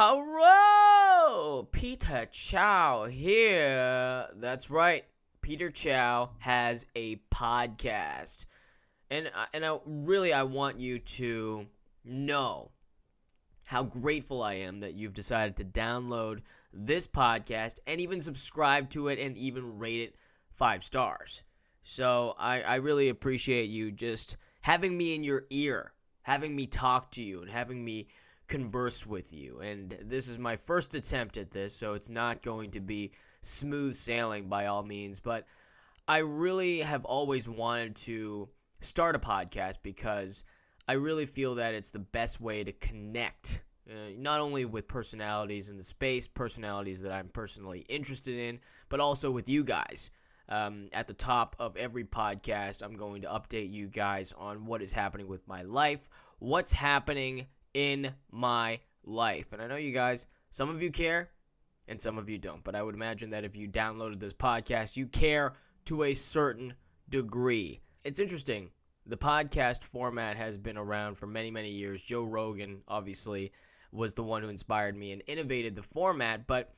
Hello, Peter Chao here. That's right. Peter Chao has a podcast. And and I really I want you to know how grateful I am that you've decided to download this podcast and even subscribe to it and even rate it 5 stars. So I I really appreciate you just having me in your ear, having me talk to you and having me converse with you. And this is my first attempt at this, so it's not going to be smooth sailing by all means, but I really have always wanted to start a podcast because I really feel that it's the best way to connect, uh, not only with personalities in the space, personalities that I'm personally interested in, but also with you guys. Um, at the top of every podcast, I'm going to update you guys on what is happening with my life, what's happening in my life. And I know you guys, some of you care and some of you don't, but I would imagine that if you downloaded this podcast, you care to a certain degree. It's interesting. The podcast format has been around for many, many years. Joe Rogan, obviously, was the one who inspired me and innovated the format, but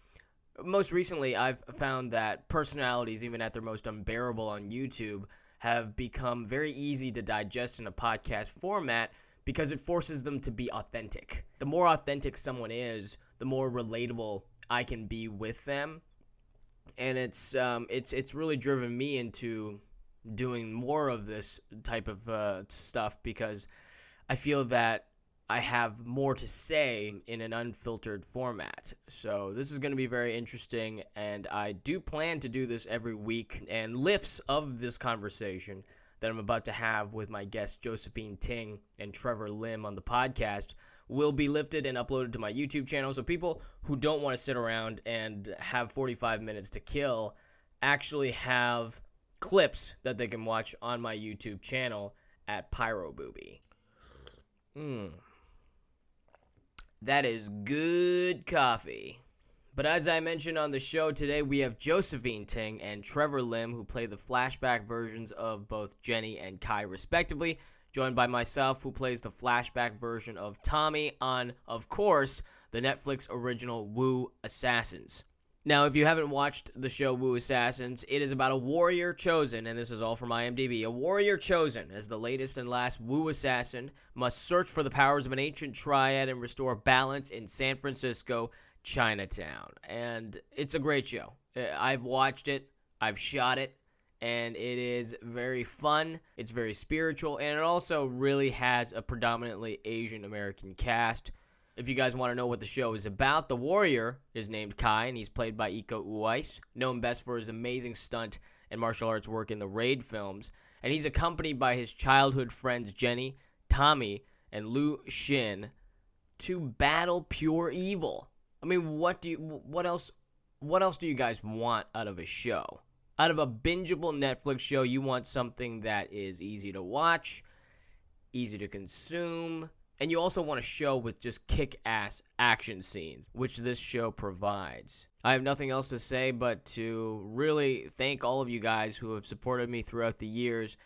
most recently, I've found that personalities, even at their most unbearable on YouTube, have become very easy to digest in a podcast format because it forces them to be authentic. The more authentic someone is, the more relatable I can be with them, and it's um, it's it's really driven me into doing more of this type of uh, stuff because I feel that I have more to say in an unfiltered format. So this is going to be very interesting, and I do plan to do this every week. And lifts of this conversation that I'm about to have with my guests Josephine Ting and Trevor Lim on the podcast will be lifted and uploaded to my YouTube channel. So people who don't want to sit around and have 45 minutes to kill actually have clips that they can watch on my YouTube channel at Pyro Booby. Hmm. That is good coffee. But as I mentioned on the show today, we have Josephine Ting and Trevor Lim, who play the flashback versions of both Jenny and Kai, respectively, joined by myself, who plays the flashback version of Tommy on, of course, the Netflix original Wu Assassins. Now, if you haven't watched the show Wu Assassins, it is about a warrior chosen, and this is all from IMDb. A warrior chosen as the latest and last Wu assassin must search for the powers of an ancient triad and restore balance in San Francisco, Chinatown. And it's a great show. Uh, I've watched it, I've shot it, and it is very fun. It's very spiritual, and it also really has a predominantly Asian American cast. If you guys want to know what the show is about, the warrior is named Kai, and he's played by Iko Uwais, known best for his amazing stunt and martial arts work in the Raid films. And he's accompanied by his childhood friends Jenny, Tommy, and Lu Xin to battle pure evil. I mean, what do you, what else, what else do you guys want out of a show? Out of a bingeable Netflix show, you want something that is easy to watch, easy to consume, and you also want a show with just kick ass action scenes, which this show provides. I have nothing else to say but to really thank all of you guys who have supported me throughout the years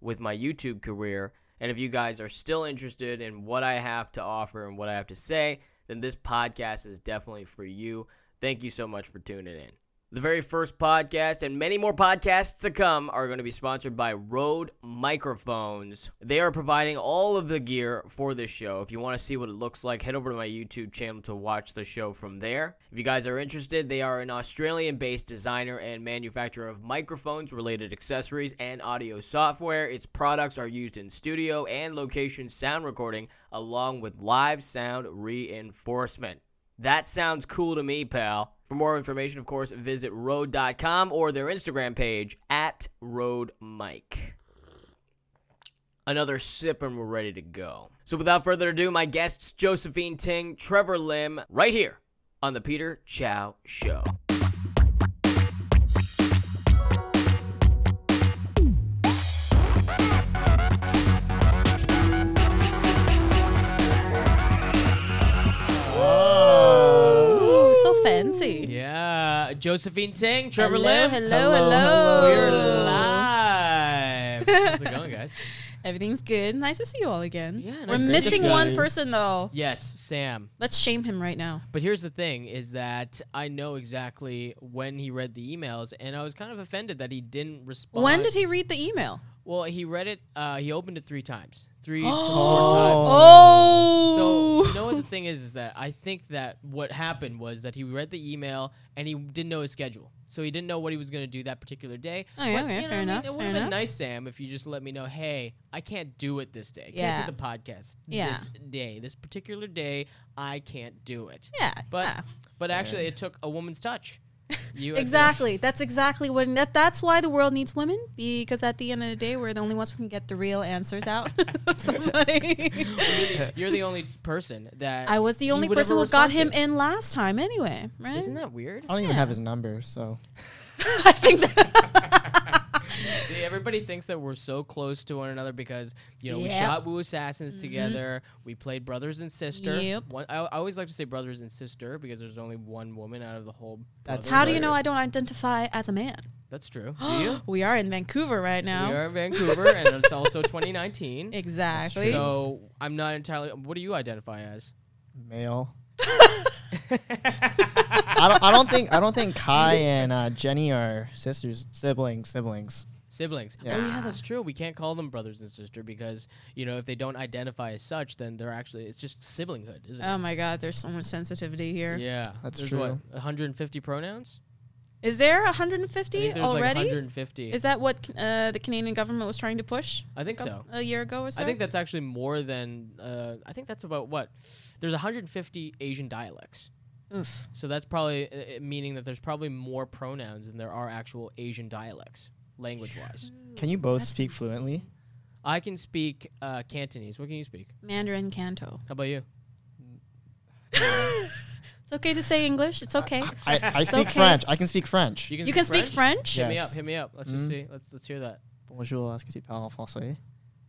with my YouTube career. And if you guys are still interested in what I have to offer and what I have to say, then this podcast is definitely for you. Thank you so much for tuning in. The very first podcast and many more podcasts to come are going to be sponsored by Rode Microphones. They are providing all of the gear for this show. If you want to see what it looks like, head over to my YouTube channel to watch the show from there. If you guys are interested, they are an Australian based designer and manufacturer of microphones, related accessories, and audio software. Its products are used in studio and location sound recording, along with live sound reinforcement. That sounds cool to me, pal. For more information, of course, visit rode.com or their Instagram page at RodeMic. Another sip and we're ready to go. So without further ado, my guests Josephine Ting, Trevor Lim, right here on the Peter Chao Show. Fancy. Yeah, Josephine Ting, Trevor Hello, Lim. hello, hello. hello. We're live. How's it going, guys? Everything's good. Nice to see you all again. Yeah, We're to missing one person though. Yes, Sam. Let's shame him right now. But here's the thing: is that I know exactly when he read the emails, and I was kind of offended that he didn't respond. When did he read the email? Well, he read it. Uh, he opened it three times, three to four times. Oh. So you know what the thing is is that I think that what happened was that he read the email and he didn't know his schedule, so he didn't know what he was going to do that particular day. Oh, yeah, But, okay, you know fair what I mean? enough, It would have been nice, Sam, if you just let me know. Hey, I can't do it this day. I Yeah. Can't do the podcast Yeah. this day, this particular day. I can't do it. yeah, But yeah. but actually, it took a woman's touch. You had to- exactly. That's exactly what. That, that's why the world needs women because at the end of the day, we're the only ones who can get the real answers out. Somebody. You're the, you're the only person that I was the only person who got him to. in last time, anyway. Right? Isn't that weird? I don't even have his number, so I think that. See, everybody thinks that we're so close to one another because you know we Yep. Mm-hmm. shot Wu Assassins together. We played brothers and sister. Yep. One, I, I always like to say brothers and sister because there's only one woman out of the whole. That's. How do you know I don't identify as a man? That's true. Do you? we are in Vancouver right now. We are in Vancouver, and it's also 2019. Exactly. So I'm not entirely. What do you identify as? male. I don't. I don't think. I don't think Kai and uh, Jenny are sisters, siblings, siblings. Siblings. Yeah. Oh yeah, that's true. We can't call them brothers and sister because you know if they don't identify as such, then they're actually it's just siblinghood, isn't it? oh it? my God, there's so much sensitivity here. Yeah, That's There's true. What, 150 pronouns? Is there I 150 think there's already? like 150. Is that what uh, the Canadian government was trying to push I think a, so. a year ago or so? I think that's actually more than. Uh, I think that's about what. There's 150 Asian dialects, Oof. so that's probably uh, meaning that there's probably more pronouns than there are actual Asian dialects, language-wise. Can you both That's speak ins- fluently? I can speak uh, Cantonese. What can you speak? Mandarin Canto. How about you? It's okay to say English. It's okay. I, I speak okay. French. I can speak French. you can speak French? Hit me Yes. up. Hit me up. Let's just Mhm. see. Let's let's hear that. Bonjour, est-ce que tu parles français?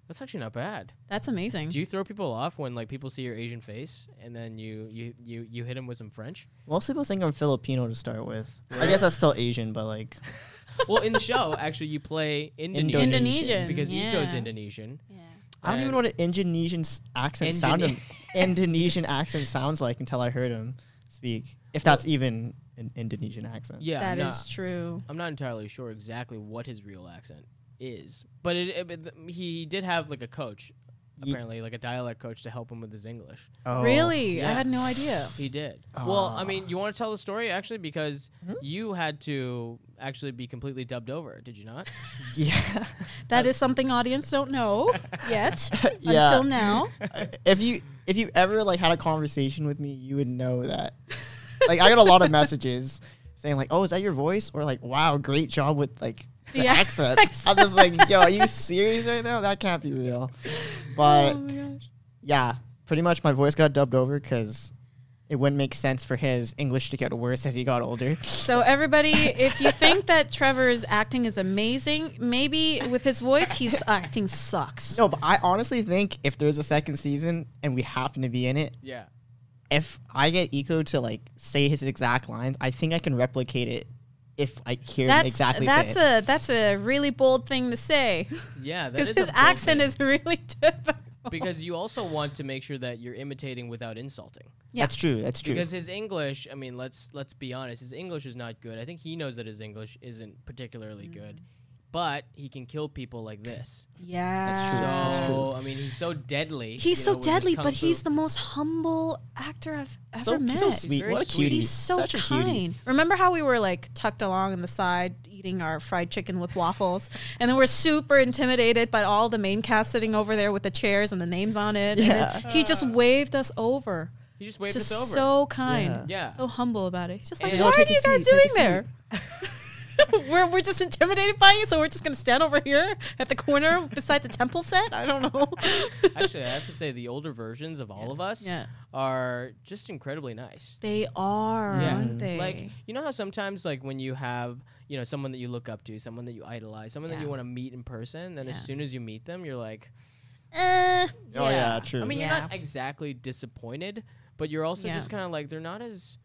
That's actually not bad. That's amazing. Do you throw people off when like people see your Asian face and then you you you, you hit them with some French? Most people think I'm Filipino to start with. I guess that's still Asian, but like, well, in the show, actually, you play Indonesian, Indonesian, because Iko's yeah. Indonesian. yeah. I don't even know what an Indonesian s- accent sounded. Indonesian accent sounds like until I heard him speak. If that's even an Indonesian accent. Yeah, That no, is true. I'm not entirely sure exactly what his real accent is, but it, it, it- he did have like a coach, Ye- apparently like a dialect coach to help him with his English. Oh. Really? I had no idea. He did. well, I mean, you want to tell the story actually because Hmm? you had to actually be completely dubbed over, did you not? Yeah. That is something audience don't know yet Yeah. until now. if you if you ever like had a conversation with me, you would know that. like I got a lot of messages saying like, "Oh, is that your voice?" or like, "Wow, great job with like the Yeah, accent." I'm just like, "Yo, are you serious right now? That can't be real." Oh but oh yeah, pretty much my voice got dubbed over because it wouldn't make sense for his English to get worse as he got older. So everybody, if you think that Trevor's acting is amazing, maybe with his voice, his acting sucks. No, but I honestly think if there's a second season and we happen to be in it, Yeah. if I get Iko to like say his exact lines, I think I can replicate it if I hear him That's exactly that's say it. a that's a really bold thing to say Yeah, because his accent thing. is really difficult. because you also want to make sure that you're imitating without insulting. Yeah. That's true. That's true. Because his English, I mean, let's let's be honest, his English is not good. I think he knows that his English isn't particularly mm. good, but he can kill people like this. Yeah, that's true. That's So I mean, he's so deadly. He's so know, deadly, kung but he's the most humble actor I've ever so, met. so sweet. very What a sweet. cutie. He's so Such a cutie. kind. Remember how we were like tucked along in the side eating our fried chicken with waffles, and then we're super intimidated by all the main cast sitting over there with the chairs and the names on it. And Yeah. then he just uh. waved us over. he just waved just us over. so kind. Yeah. So humble about it. He's just like, And- what Oh, are you guys seat, doing there? we're, we're just intimidated by you, so we're just gonna stand over here at the corner beside the temple set. I don't know. Actually, I have to say the older versions of all of us yeah, are just incredibly nice. they are, Yeah. aren't they? Like you know how sometimes like when you have you know someone that you look up to, someone that you idolize, someone that you want to meet in person, then as soon as you meet them, you're like, Eh, Oh, yeah, true. I mean, Yeah. you're not exactly disappointed, but you're also Yeah. just kind of like they're not as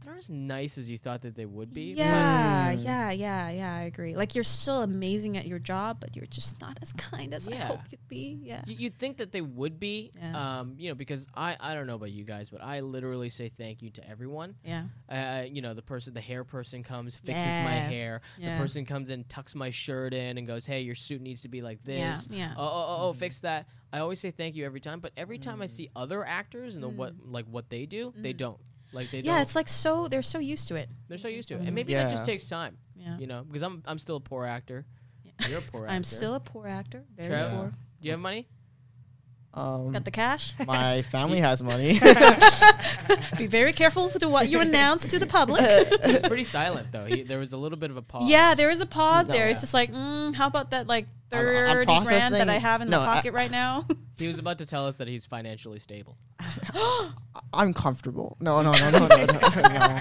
they're not as nice as you thought that they would be. Yeah, Mm. yeah, yeah, yeah. I agree. Like you're still amazing at your job, but you're just not as kind as I hope you'd be. Yeah. Y- You'd think that they would be, Yeah. um, you know, because I, I don't know about you guys, but I literally say thank you to everyone. Yeah. Uh, you know, the person, the hair person comes, fixes my hair. Yeah. The person comes in, tucks my shirt in, and goes, "Hey, your suit needs to be like this." Yeah. Oh, oh, oh, oh, fix that. I always say thank you every time, but every time I see other actors and the what like what they do, they don't. Like they yeah, don't. it's like so they're so used to it. they're so used to it, and maybe that just takes time. Yeah. You know, because I'm I'm still a poor actor. You're a poor actor. I'm still a poor actor. Very Trev? poor. Do you have money? Um, Got the cash? my family has money. Be very careful to what you announce to the public. He was pretty silent though. He, there was a little bit of a pause. Yeah, there is a pause there. No. It's just like, mm, how about that like I'm- I'm 30 grand that I have in no, the I- pocket right now? He was about to tell us that he's financially stable. I'm comfortable. No, no, no, no, no, no. no.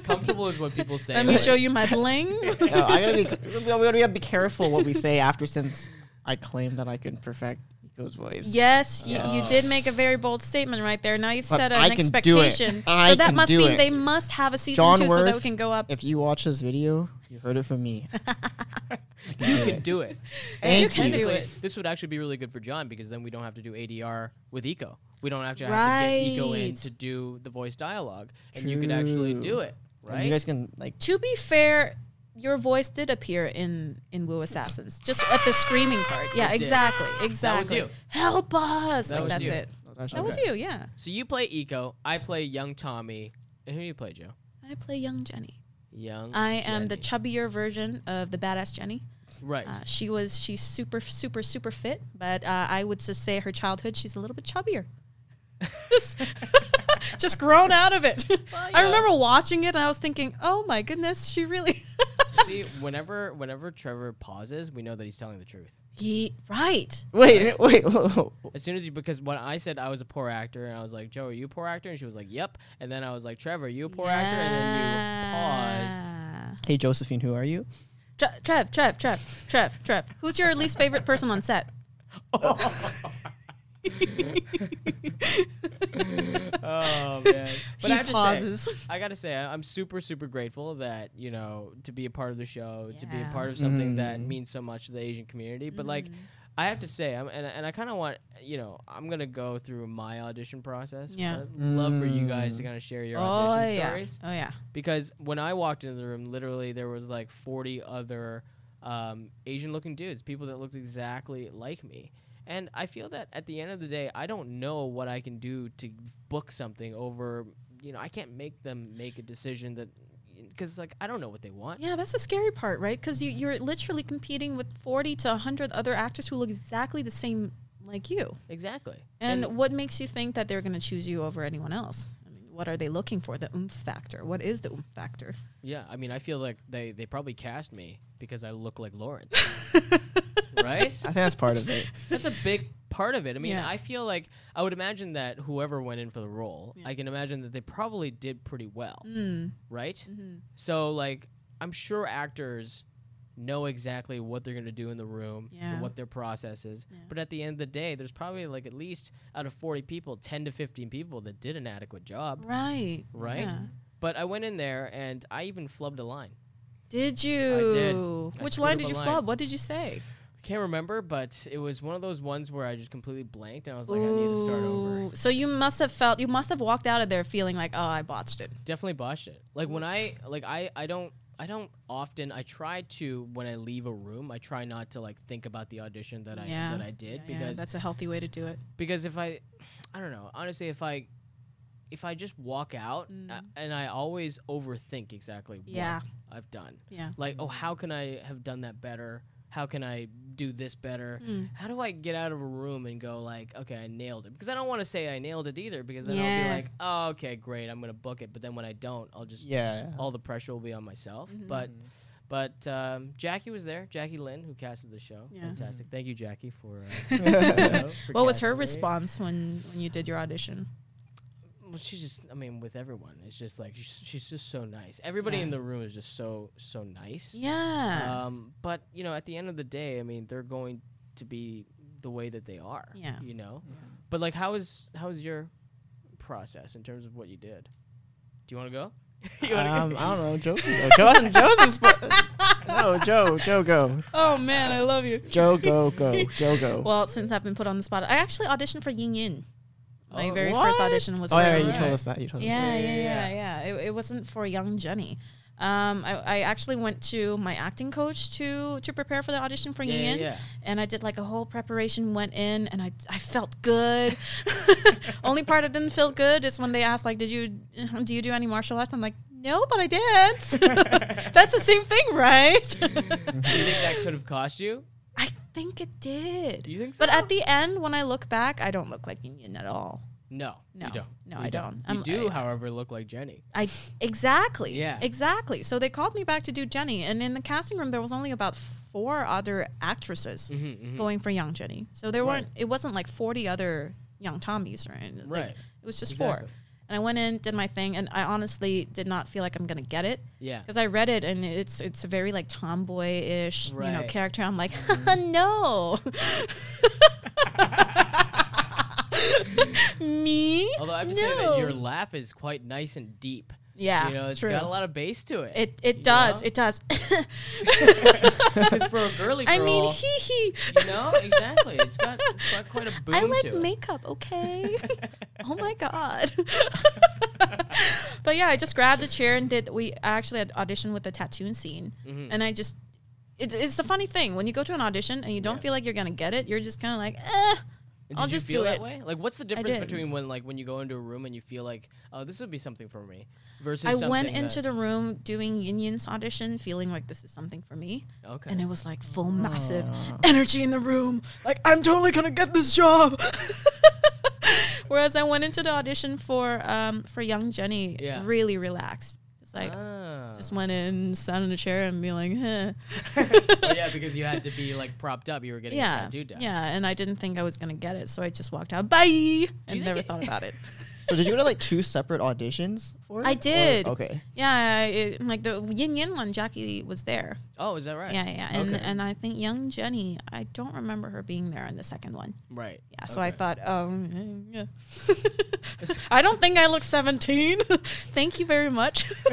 Comfortable is what people say. Let me like- show you my bling. No, I gotta be. We gotta be careful what we say after, since I claim that I can perfect Iko's voice. Yes, you, you did make a very bold statement right there. Now you've But set an I can do it. expectation. I so that can must do mean it. they must have a season John two so that we can go up. If you watch this video, you heard it from me. you can do it. And you. technically, Do it. this would actually be really good for John because then we don't have to do ADR with Iko. We don't have to have to get Iko in to do the voice dialogue, and you could actually do True. it, And right? you guys can like. To be fair, your voice did appear in in Wu Assassins, just at the screaming part. Yeah, It did. exactly, exactly. you. Help us! That like was that's you. it. That was actually That was you. Yeah. so you play Iko, I play young Tommy, and who do you play, Joe? I play young Jenny. Young. I am the chubbier version of the badass Jenny. right. Uh, she was she's super super super fit, but uh, I would just say her childhood she's a little bit chubbier. just, just grown out of it. I remember watching it and I was thinking, oh my goodness, she really. See, whenever whenever Trevor pauses, we know that he's telling the truth. he right. Wait, wait. whoa, whoa. As soon as you, because when I said I was a poor actor, and I was like, Joe, are you a poor actor? And she was like, Yep. And then I was like, Trevor, are you a poor actor? And then you paused. Hey, Josephine, who are you? Tre- Trev, Trev, Trev, Trev, Trev. Who's your least favorite person on set? oh man! But he I have to pauses. say, I gotta say, I- I'm super, super grateful that you know to be a part of the show, to be a part of something that Mm. means so much to the Asian community. But like, Mm. I have to say, I'm, and and I kind of want you know, I'm gonna go through my audition process. Yeah. I'd love for you guys to Mm. kind of share your Oh audition yeah. stories Oh yeah. because when I walked into the room, literally there was like 40 other um, Asian-looking dudes, people that looked exactly like me. And I feel that at the end of the day, I don't know what I can do to book something over. You know, I can't make them make a decision that because like I don't know what they want. Yeah, that's the scary part, right? Because you, you're literally competing with 40 to 100 other actors who look exactly the same like you. Exactly. And, what makes you think that they're going to choose you over anyone else? I mean, what are they looking for? The oomph factor. What is the oomph factor? yeah, I mean, I feel like they they probably cast me because I look like Lawrence, right? I think that's part of it. That's a big part of it. I mean, Yeah. I feel like I would imagine that whoever went in for the role, Yeah. I can imagine that they probably did pretty well, Mm. right? hmm So like, I'm sure actors know exactly what they're gonna do in the room, and Yeah. what their process is. Yeah. But at the end of the day, there's probably like at least out of 40 people, 10 to 15 people that did an adequate job, Right. right? Yeah. But I went in there and I even flubbed a line. Did you? did. Which line did you line. flub? What did you say? I can't remember, but it was one of those ones where I just completely blanked and I was like, I need to start over. So you must have felt, you must have walked out of there feeling like, oh, I botched it. definitely botched it. Like when I like I I don't I don't often I try to when I leave a room I try not to like think about the audition that I that I did Yeah, yeah, because that's a healthy way to do it. because if I I don't know honestly if I if I just walk out Mm. uh, and I always overthink exactly Yeah. what I've done Yeah. like oh how can I have done that better how can I do this better Mm. how do I get out of a room and go like, okay, I nailed it? Because I don't want to say I nailed it either, because then I'll be like, oh, okay, great, I'm gonna book it. But then when I don't, I'll just Yeah. all the pressure will be on myself. Mhm. But but um, Jackie was there, Jackie Lind, who casted the show. Yeah. Fantastic. Thank you, Jackie, for. Uh, you know, for What was her casting me. response when, when you did your audition? Well, she's just, I mean, with everyone, it's just like she's, she's just so nice. Everybody Yeah. in the room is just so so nice. Yeah. Um, but you know, at the end of the day, I mean, they're going to be the way that they are. Yeah. You know. But like, how is how is your process in terms of what you did? Do you want to go? Um, I don't know. Joe. go. Joe. Joe's in spot. No, Joe. Joe, go. Oh man, I love you. Joe, go, go. Joe, go. Well, since I've been put on the spot, I actually auditioned for Ying Ying. My Oh, very what? first audition was oh for yeah, Yin you told us that. You told us. Yeah, Yeah, yeah, yeah, yeah, yeah. It, it wasn't for young Jenny. Um, I, I actually went to my acting coach to to prepare for the audition for Yeah, Yin yeah, Yin, yeah. and I did like a whole preparation. Went in, and I I felt good. Only part I didn't feel good is when they asked like, "Did you do you do any martial arts?" I'm like, "No, but I dance." That's the same thing, right? Do you think that could have cost you? I think it did. Do you think so? But at the end, when I look back, I don't look like Ying Ying at all. no, No, you don't. no, You I don't. You I'm- do, I- however, look like Jenny. I exactly. Yeah. Exactly. So they called me back to do Jenny, and in the casting room there was only about four other actresses Mm-hmm, going for young Jenny. So there Right. weren't. It wasn't like forty other young Tommies or anything. Like, Right. it was just four. And I went in, did my thing, and I honestly did not feel like I'm gonna get it Yeah. because I read it and it's it's a very like tomboy-ish, you know, Mm-hmm. character. I'm like, no. Me? Although I have to no. say that your laugh is quite nice and deep. Yeah, you know, it's true. got a lot of bass to it. It it does. know? It does. Because for a girly girl, I mean, hee hee. you know, exactly. It's got it's got quite a boom I like to it. makeup, okay? oh my god. but yeah, I just grabbed a chair and did. We actually had audition with the tattoo scene, Mhm. and I just. It's, it's the funny thing when you go to an audition and you don't Yeah. feel like you're gonna get it. You're just kind of like, eh. Did I'll just feel do that it. way? Like, what's the difference between when, like, when you go into a room and you feel like, oh, this would be something for me, versus I went into the room doing Ying Ying's audition feeling like this is something for me, okay, and it was like full massive energy in the room. Like I'm totally gonna get this job. Whereas I went into the audition for um for Young Jenny, Yeah. really relaxed. It's like Ah. just went in, sat in a chair, and be like, huh. oh, yeah, because you had to be like propped up. You were getting a yeah, tattoo done. yeah, and I didn't think I was gonna get it, so I just walked out, bye, and never it- thought about it. So did you go to like two separate auditions for it? I Or- did. okay. Yeah, it, like the Ying Ying one, Jackie was there. Oh, is that right? Yeah, yeah, and Okay. and I think Young Jenny, I don't remember her being there in the second one. Right. Yeah, so I thought, um, yeah. I don't think I look 17. Thank you very much.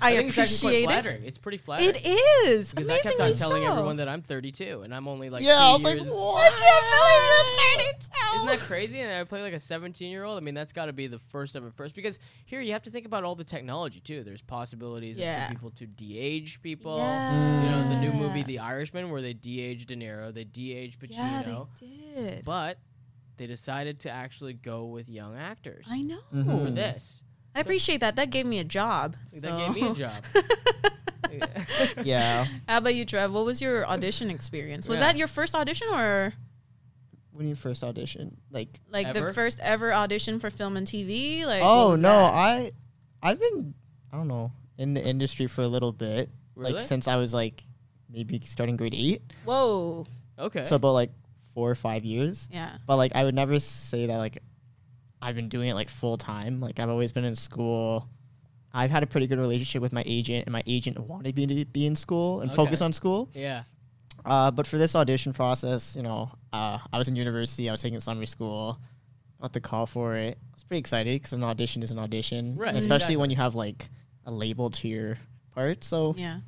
I, think it's appreciate it. flattering. It's pretty flattering. It is. Because I kept on telling so. everyone that I'm 32 and I'm only like yeah, I was like, what? I can't believe you're 32. Isn't that crazy? And I play like a 17 year old. I mean, that's got to be the first of it first. Because here you have to think about all the technology too. There's possibilities Yeah. for people to de-age people. Yeah. You know, the new movie The Irishman, where they de-aged De Niro, they de-aged Pacino, Yeah, they did. but they decided to actually go with young actors I know. Mhm. for this. I appreciate that. That gave me a job. That so. gave me a job. Yeah. How about you, Trev? What was your audition experience? Was Yeah. that your first audition or When you first auditioned, like, like Ever? the first ever audition for film and TV? Like, oh no, that? I, I've been, I don't know, in the industry for a little bit, Really? like since I was like maybe starting grade eight, Whoa. okay. so about like four or five years. Yeah. But like, I would never say that like, I've been doing it like full time. Like, I've always been in school. I've had a pretty good relationship with my agent, and my agent wanted me to be in school and focus on school. yeah. Uh, but for this audition process, you know, uh, I was in university. I was taking summer school. Got the call for it. I was pretty excited because an audition is an audition, Right, and especially exactly. when you have like a label to your part. So Yeah.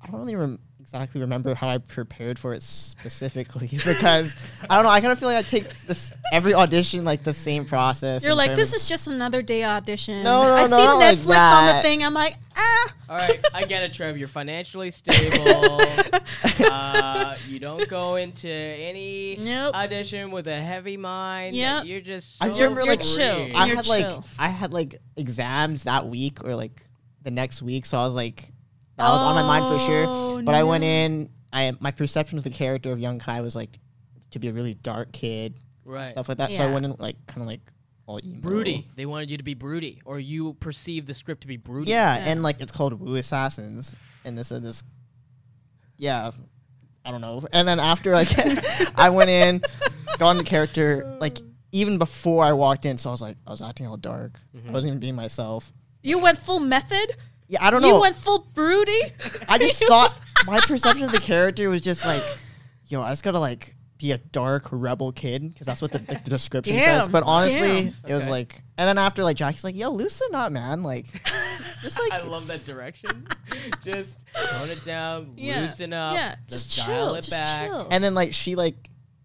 I don't really rem- exactly remember how I prepared for it specifically because I don't know. I kind of feel like I take this every audition like the same process. You're like, this of- is just another day audition. No, no, I no, see not like Netflix on the thing. I'm like, ah. All right, I get it, Trev. You're financially stable. uh, you don't go into any Nope. audition with a heavy mind. Yep. You're just. I So just remember, You're like, chill. I You're had like chill. I had like exams that week or like the next week, so I was like that was on my mind for sure. Oh, But I went in. I my perception of the character of young Kai was like to be a really dark kid, right. stuff like that. So I Yeah. went in like kind of like all emo. Broody. They wanted you to be broody, or you perceive the script to be broody. Yeah, Yeah. and like it's called Wu Assassins, and this and this. Yeah, I don't know. And then after like I went in, got in the character like even before I walked in, so I was like I was acting all dark. I mm-hmm. wasn't even being myself. You went full method. Yeah, I don't know. You went full broody. I just saw my perception of the character was just like, yo, I just gotta like be a dark rebel kid because that's what the, the description Damn, says. But honestly, damn. it was Okay. like, and then after like Jackie's like, "Yo, loosen up, man!" Like, just like I love that direction. just tone it down, Yeah. loosen up, Yeah, just, just dial chill, it just back. chill. and then like she like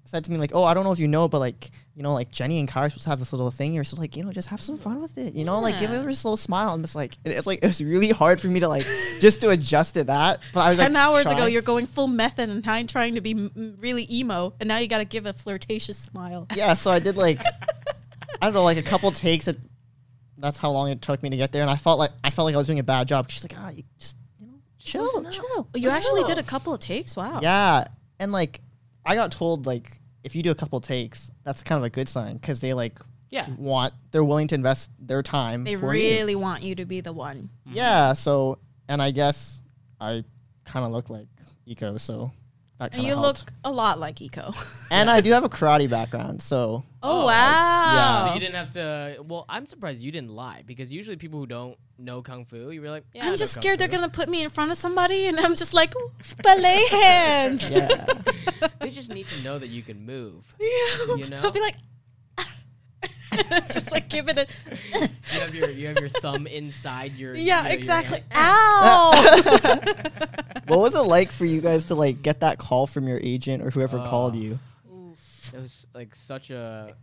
said to me like, "Oh, I don't know if you know, but like, you know, like Jenny and Kai are supposed to have this little thing here, so like, you know, just have some fun with it, you know, like give it Yeah. a little smile." And it's like, it's like it was really hard for me to like just to adjust to that. But I was Ten like, hours ago, you're going full method and I'm trying to be m- really emo, and now you got to give a flirtatious smile. yeah. So I did like, I don't know, like a couple takes. At, that's how long it took me to get there, and I felt like I felt like I was doing a bad job. She's like, "Ah, you just you know, chill, chill." Oh, you actually up." did a couple of takes. Wow. Yeah, and like I got told like if you do a couple takes, that's kind of a good sign because they like Yeah. want they're willing to invest their time. They for you. really want you to be the one. Mm-hmm. Yeah. So and I guess I kind of look like Iko, so that And kind you of look a lot like Iko. And I do have a karate background, so Oh, Oh, wow. So you didn't have to. Well, I'm surprised you didn't lie because usually people who don't know kung fu, you were like, yeah, I I'm just kung scared they're gonna put me in front of somebody, and I'm just like ballet hands. yeah. They just need to know that you can move. Yeah. You know? I'll be like, just like give it a. You have your you have your thumb inside your. Yeah, you know, your- exactly. Ow! what was it like for you guys to like get that call from your agent or whoever called Oh. you? It was like such a.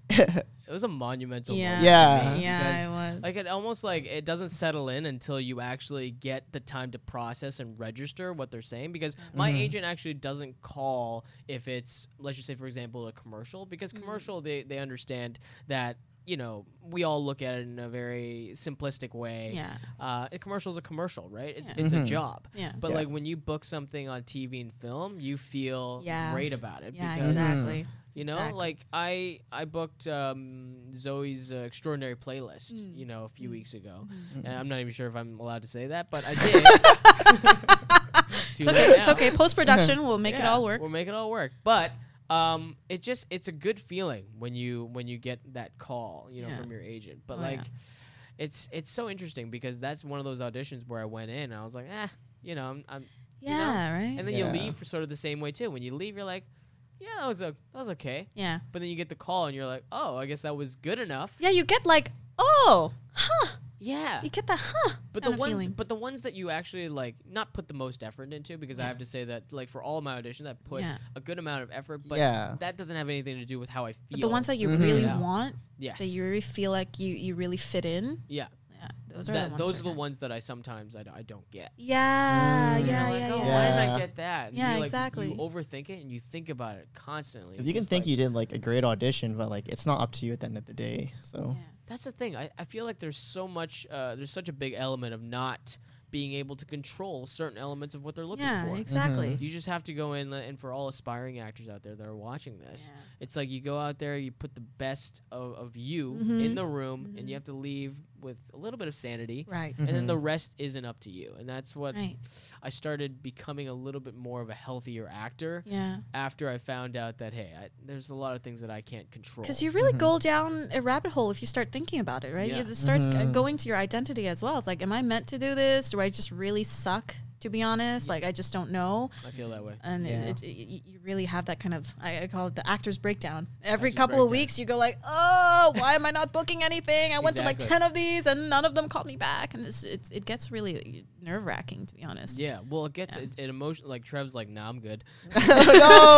It was a monumental. yeah. moment Yeah. Yeah, it was. Like it almost like it doesn't settle in until you actually get the time to process and register what they're saying because my Mm-hmm. agent actually doesn't call if it's let's just say for example a commercial because Mm-hmm. commercial they they understand that you know we all look at it in a very simplistic way yeah. uh, a commercial is a commercial right it's Yeah. it's a Mhm. job Yeah. but Yeah. like when you book something on TV and film you feel Yeah. great about it Yeah, because exactly. You know, Exactly. like I I booked um, Zoey's uh, extraordinary playlist, Mm. you know, a few weeks ago, Mm-hmm. and I'm not even sure if I'm allowed to say that, but I did. It's okay. It's okay. Post production, we'll make it all work. We'll make it all work, but um, it just it's a good feeling when you when you get that call, you know, Yeah. from your agent. But Oh, like, yeah. it's it's so interesting because that's one of those auditions where I went in, and I was like, eh, you know, I'm, I'm you know, Yeah. Right. and then Yeah. you leave for sort of the same way too. When you leave, you're like, yeah, that was a that was okay. yeah. But then you get the call and you're like, oh, I guess that was good enough. Yeah. You get like, oh, huh. Yeah. You get the huh. But the ones feeling. but the ones that you actually like not put the most effort into because I have to say that like for all of my auditions I put Yeah. a good amount of effort, but Yeah. that doesn't have anything to do with how I feel. But the ones that you Mhm. really Yeah. want, yes. that you really feel like you you really fit in. yeah. Yeah. Those are That- the ones. those that are the count. ones that I sometimes I, d- I don't get. Yeah. Mm. Yeah. You're like, Yeah. "Oh, Yeah. Why did I get that? And Yeah, you, like, exactly. You overthink it and you think about it constantly. you can think like- you did like a great audition, but like it's not up to you at the end of the day. So Yeah. That's the thing. I, I feel like there's so much, uh, there's such a big element of not being able to control certain elements of what they're looking Yeah. for. Exactly. You just have to go in, and for all aspiring actors out there that are watching this, Yeah. it's like you go out there, you put the best of, of you Mhm. in the room, and Mhm. you have to leave with a little bit of sanity. Right. And then the rest isn't up to you. And that's what Right. I started becoming a little bit more of a healthier actor Yeah. after I found out that, hey, I, there's a lot of things that I can't control. Because you really Mhm. go down a rabbit hole if you start thinking about it, right? Yeah. It starts g- Mhm. going to your identity as well. It's like, am I meant to do this? Do I just really suck? To be honest, like I just don't know, I feel that way. and Yeah. it, it, y- you really have that kind of I, I call it the actor's breakdown. Every Actor's couple of weeks, you go like, oh, why am I not booking anything? I went to like ten of these, and none of them called me back, and this it's, it gets really nerve wracking to be honest. Yeah, well, it gets Yeah. it, it emotion like Trev's like, nah, I'm good. no,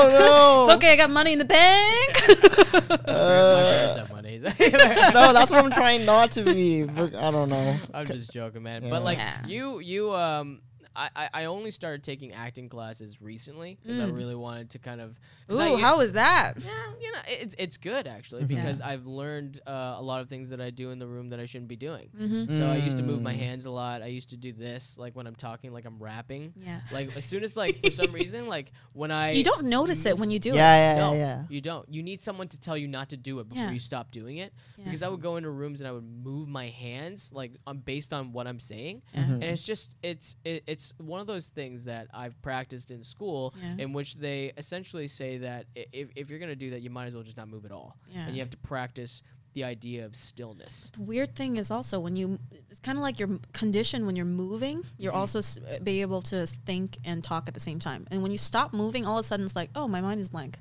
no. It's okay, I got money in the bank. My parents Uh, have money. no, that's what I'm trying not to be. I don't know. I'm just joking, man. Yeah. But like Yeah. you, you, um, I, I, I only started taking acting classes recently because I Mm. really wanted to kind of. Ooh, I, how was that? Yeah, you know, it's it's good actually Mhm. because I've learned uh, a lot of things that I do in the room that I shouldn't be doing. Mm-hmm. So I used to move my Mm. hands a lot. I used to do this like when I'm talking, like I'm rapping. Yeah. Like as soon as like for some reason, like when I You don't notice it when you do Yeah, it. yeah, no, yeah, yeah. you don't. You need someone to tell you not to do it before Yeah. you stop doing it. Yeah. Because I would go into rooms and I would move my hands like on based on what I'm saying, Yeah. Mhm. and it's just it's it, it's one of those things that I've practiced in school, Yeah. in which they essentially say that if if you're gonna do that, you might as well just not move at all, Yeah. and you have to practice the idea of stillness. The weird thing is also when you it's kind of like your condition when you're moving you're Mhm. also s- be able to think and talk at the same time and when you stop moving all of a sudden it's like oh my mind is blank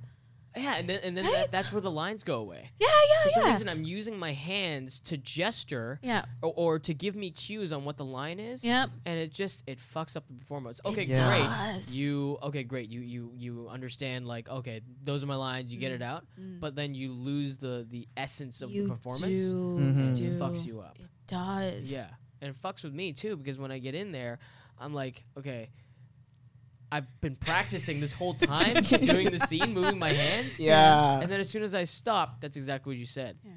Yeah, and then and then Right? that, that's where the lines go away. Yeah, For yeah, some yeah. reason, I'm using my hands to gesture yeah. or, or to give me cues on what the line is. Yep. and it just it fucks up the performance. Okay, Yeah. great. does. You okay, great. You you you understand like okay, those are my lines. You get it out, but then you lose the the essence of Mm. you the performance. do, Mhm. It do. fucks you up. It does. Yeah, and it fucks with me too because when I get in there, I'm like, okay, I've been practicing this whole time doing the scene, moving my hands. Yeah. And then as soon as I stop, that's exactly what you said. Yeah.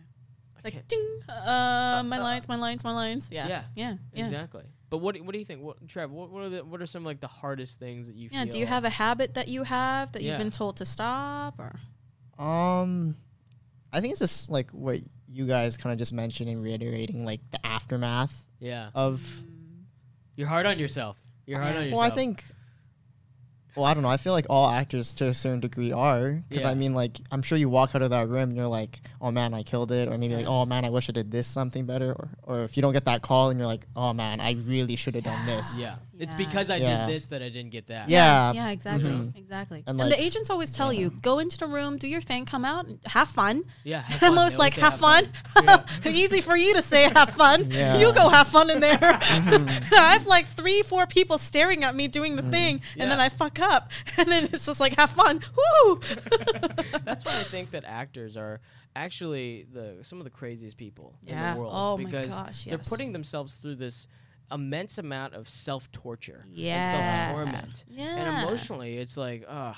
It's like ding. Uh, my lines, my lines, my lines. Yeah. Yeah. Yeah. Yeah. Exactly. But what do- what do you think, what, Trev? What, what are the what are some like the hardest things that you Yeah. feel? Do you have a habit that you have that Yeah. you've been told to stop or? Um, I think it's just like what you guys kind of just mentioned and reiterating, like the aftermath Yeah, of. you're hard on yourself. You're hard on yourself. Well, I think. Well, I don't know. I feel like all actors to a certain degree are, because Yeah. I mean, like, I'm sure you walk out of that room and you're like, "Oh man, I killed it," or maybe like, "Oh man, I wish I did this something better," or, or if you don't get that call and you're like, "Oh man, I really should have done this." Yeah, it's because I Yeah. did this that I didn't get that. Yeah. Yeah, exactly. Mhm. Exactly. And, And, the agents always tell you, go into the room, do your thing, come out, and have fun. yeah. have And I'm fun. They always like, say have fun. Yeah. Easy for you to say, have fun. Yeah. You go have fun in there. Mm-hmm. I have like three, four people staring at me doing the thing, and then I fuck up, and then it's just like, have fun. Woo! That's why I think that actors are actually the some of the craziest people in the world Oh my because gosh, they're putting themselves through this immense amount of self torture Yeah. and self torment. Yeah. And emotionally, it's like, ugh.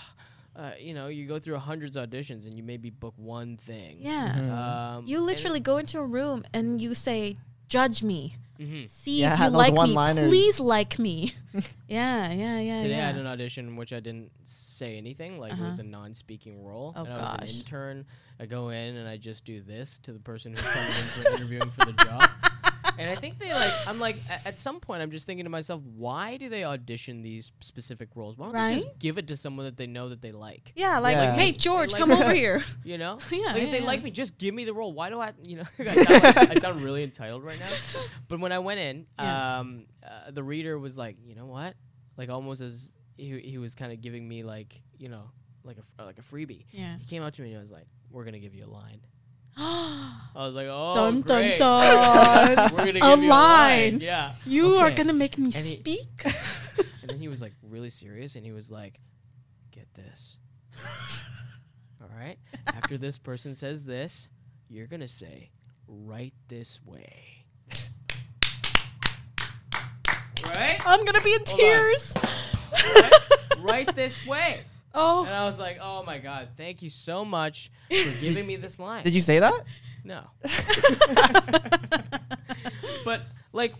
Uh, you know, you go through hundreds of auditions and you maybe book one thing. Yeah. Um, You literally go into a room and you say, judge me. hmm See Yeah, if you like me. one-liners. Please like me. yeah, yeah, yeah. Today yeah. I had an audition in which I didn't say anything. Like it was a non-speaking role, Oh, and I was an intern. I go in and I just do this to the person who's coming in for interviewing for the job. And I think they like. I'm like, at some point, I'm just thinking to myself, why do they audition these specific roles? Why don't they just give it to someone that they know that they like? Yeah, like, Yeah. hey, George, Like- come over here. You know? Yeah, Like if they yeah. like me, just give me the role. Why do I? You know? I, sound like- I sound really entitled right now. But when I went in, Yeah. um, uh, the reader was like, you know what? Like almost as he, he was kind of giving me like, you know, like a f- like a freebie. Yeah. He came up to me and was like, "We're gonna give you a line." I was like, "Oh, dun dun great. dun. We're gonna A you a line." line. Yeah. you are gonna make me And he- speak. And then he was like really serious and he was like, Get this. All right. After this person says this, you're going to say, Right this way. Right? I'm gonna be in Hold tears. right? Right this way. Oh, And I was like, Oh my God, thank you so much for giving me this line. Did you say that? No. but like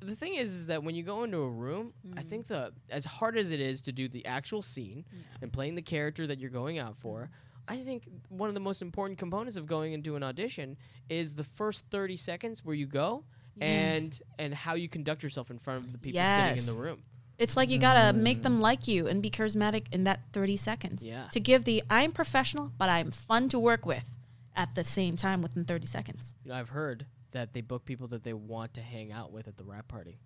the thing is, is that when you go into a room, I Mm. think the as hard as it is to do the actual scene and playing the character that you're going out for, Mm. I think one of the most important components of going into an audition is the first 30 seconds where you go Yeah. and and how you conduct yourself in front of the people Yes. sitting in the room. It's like you gotta make them mm. like you and be charismatic in that 30 seconds. Yeah. To give the I'm professional, but I'm fun to work with at the same time within 30 seconds. You know, I've heard that they book people that they want to hang out with at the wrap party.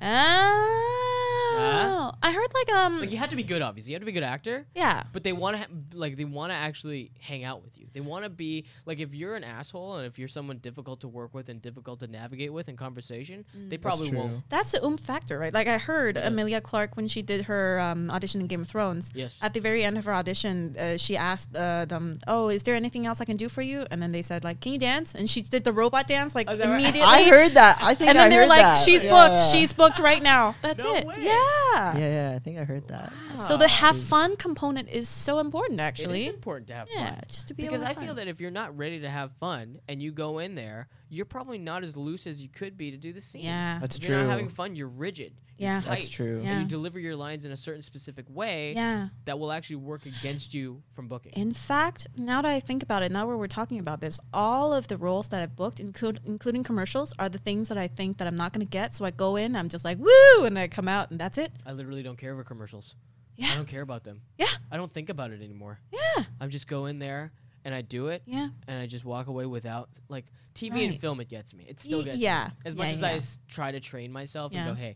Ah, Oh, I heard like um, Like you have to be good, obviously. You have to be a good actor. yeah, but they want to ha- like they want to actually hang out with you. They want to be like if you're an asshole and if you're someone difficult to work with and difficult to navigate with in conversation, they probably true. won't. that's the oomph factor, right? Like I heard It is. Emilia Clarke when she did her um, audition in Game of Thrones. Yes. At the very end of her audition, uh, she asked uh, them, "Oh, is there anything else I can do for you?" And then they said, "Like, can you dance?" And she did the robot dance like Oh, is right? immediately. I heard that. I think and I then they're heard like, that. "She's Yeah. booked. She's booked right now." That's No it. way. Yeah. Yeah, yeah. I think I heard that. So the have fun component is so important, actually. It is important to have Yeah, fun. just to be Because able I to feel that if you're not ready to have fun and you go in there, you're probably not as loose as you could be to do the scene. Yeah. That's if true. you're not having fun, you're rigid. You're Yeah. tight, That's true. Yeah. And you deliver your lines in a certain specific way Yeah. that will actually work against you from booking. In fact, now that I think about it, now where we're talking about this, all of the roles that I've booked, include, including commercials, are the things that I think that I'm not going to get. So I go in, I'm just like, woo, and I come out, and that's it. I literally don't care for commercials. Yeah, I don't care about them. Yeah. I don't think about it anymore. Yeah. I just go in there and I do it Yeah. and I just walk away without like TV and Right. film. It gets me. It still gets yeah. me. As Yeah, much as I yeah. s- try to train myself Yeah. and go, hey,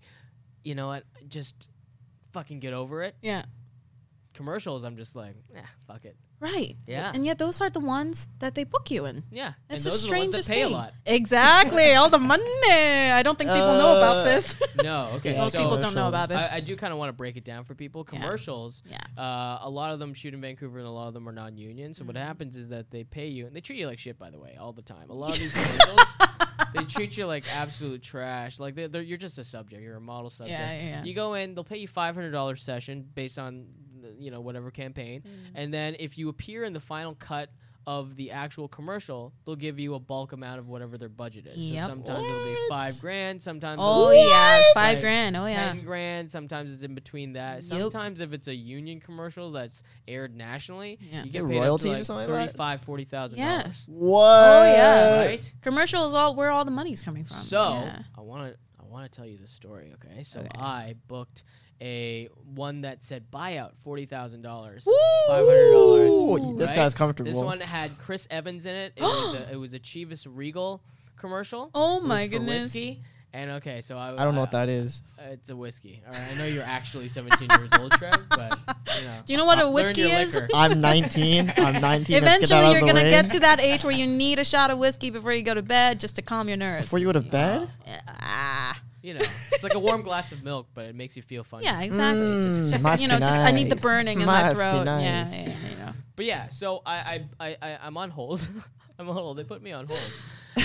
you know what? Just fucking get over it. Yeah. Commercials, I'm just like, eh, fuck it. Right. Yeah. And yet those are the ones that they book you in. Yeah, It's and the those are the ones strangest that pay thing. a lot. Exactly. All the money. I don't think people know about Uh, this. No, okay. Most so people don't know about this. I, I do kind of want to break it down for people. Commercials, Yeah. uh, a lot of them shoot in Vancouver, and a lot of them are non-union. So what Mm-hmm. happens is that they pay you, and they treat you like shit. By the way, all the time. A lot of these commercials, they treat you like absolute trash. Like they're, they're, you're just a subject. You're a model subject. Yeah, yeah, yeah. You go in, they'll pay you five hundred dollars session based on you know whatever campaign, Mm. and then if you appear in the final cut of the actual commercial, they'll give you a bulk amount of whatever their budget is. Yep. So sometimes it'll be five grand. Sometimes Oh it'll be yeah, five Like, grand. Oh yeah. 10 grand sometimes it's in between that Yep. sometimes if it's a union commercial that's aired nationally Yeah. you get paid royalties up to or like something like that? 35 40000 Yeah. What? Oh, yeah. right Commercial is all where all the money's coming from. so Yeah. i want to i want to tell you the story okay so Okay. i booked a one that said buyout $40000 $500 Ooh, this right? guy's comfortable. this one had chris evans in it it was a, it was a chivas regal commercial Oh my goodness. whiskey and okay so i I don't know what that is. Uh, it's a whiskey. All right, I know you're actually 17 years old, Trev, but you know. Do you know what uh, a whiskey is? liquor. I'm 19. I'm 19. Let's get that Eventually, you're gonna way. get to that age where you need a shot of whiskey before you go to bed, just to calm your nerves. Before you go to bed? ah, You know, it's like a warm glass of milk, but it makes you feel funny. yeah, exactly. Mm, just must you be know, just I need the nice. burning in my Must be throat. nice. Yeah, yeah, you know. But yeah, so I I I, I I'm on hold. I'm on hold. They put me on hold.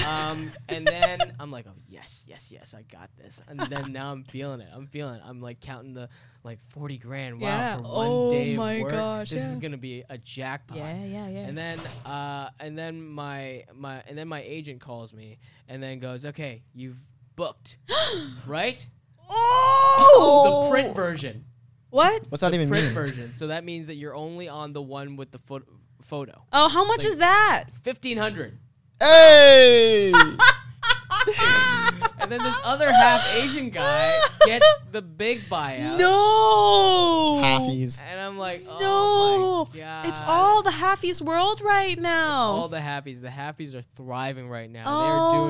Um, and then I'm like, oh yes, yes, yes, I got this. And then now I'm feeling it. I'm feeling it. I'm like counting the like 40 grand. Wow, Yeah. for one Oh day of my work. gosh, this is gonna be a jackpot. Yeah, yeah, yeah. And then uh and then my my and then my agent calls me and then goes, "Okay, you've booked." right? oh, The print version. what? What's that even Print mean? version. So that means that you're only on the one with the pho- photo. Oh, how much Like- is that? 1500. Hey! And then this other half Asian guy gets the big buyout. No. Halfies. And I'm like, oh No. oh my god. It's all the halfies world right now. all the happies. The happies are thriving right now. oh,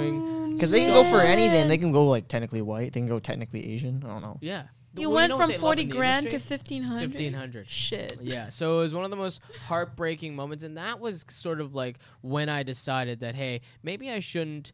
They're doing Because they can go for anything. They can go like technically white. They can go technically Asian. I don't know. yeah. You Well, went know from forty grand to fifteen hundred. 1500. Shit. Yeah, so it was one of the most heartbreaking moments, and that was sort of like when I decided that hey, maybe I shouldn't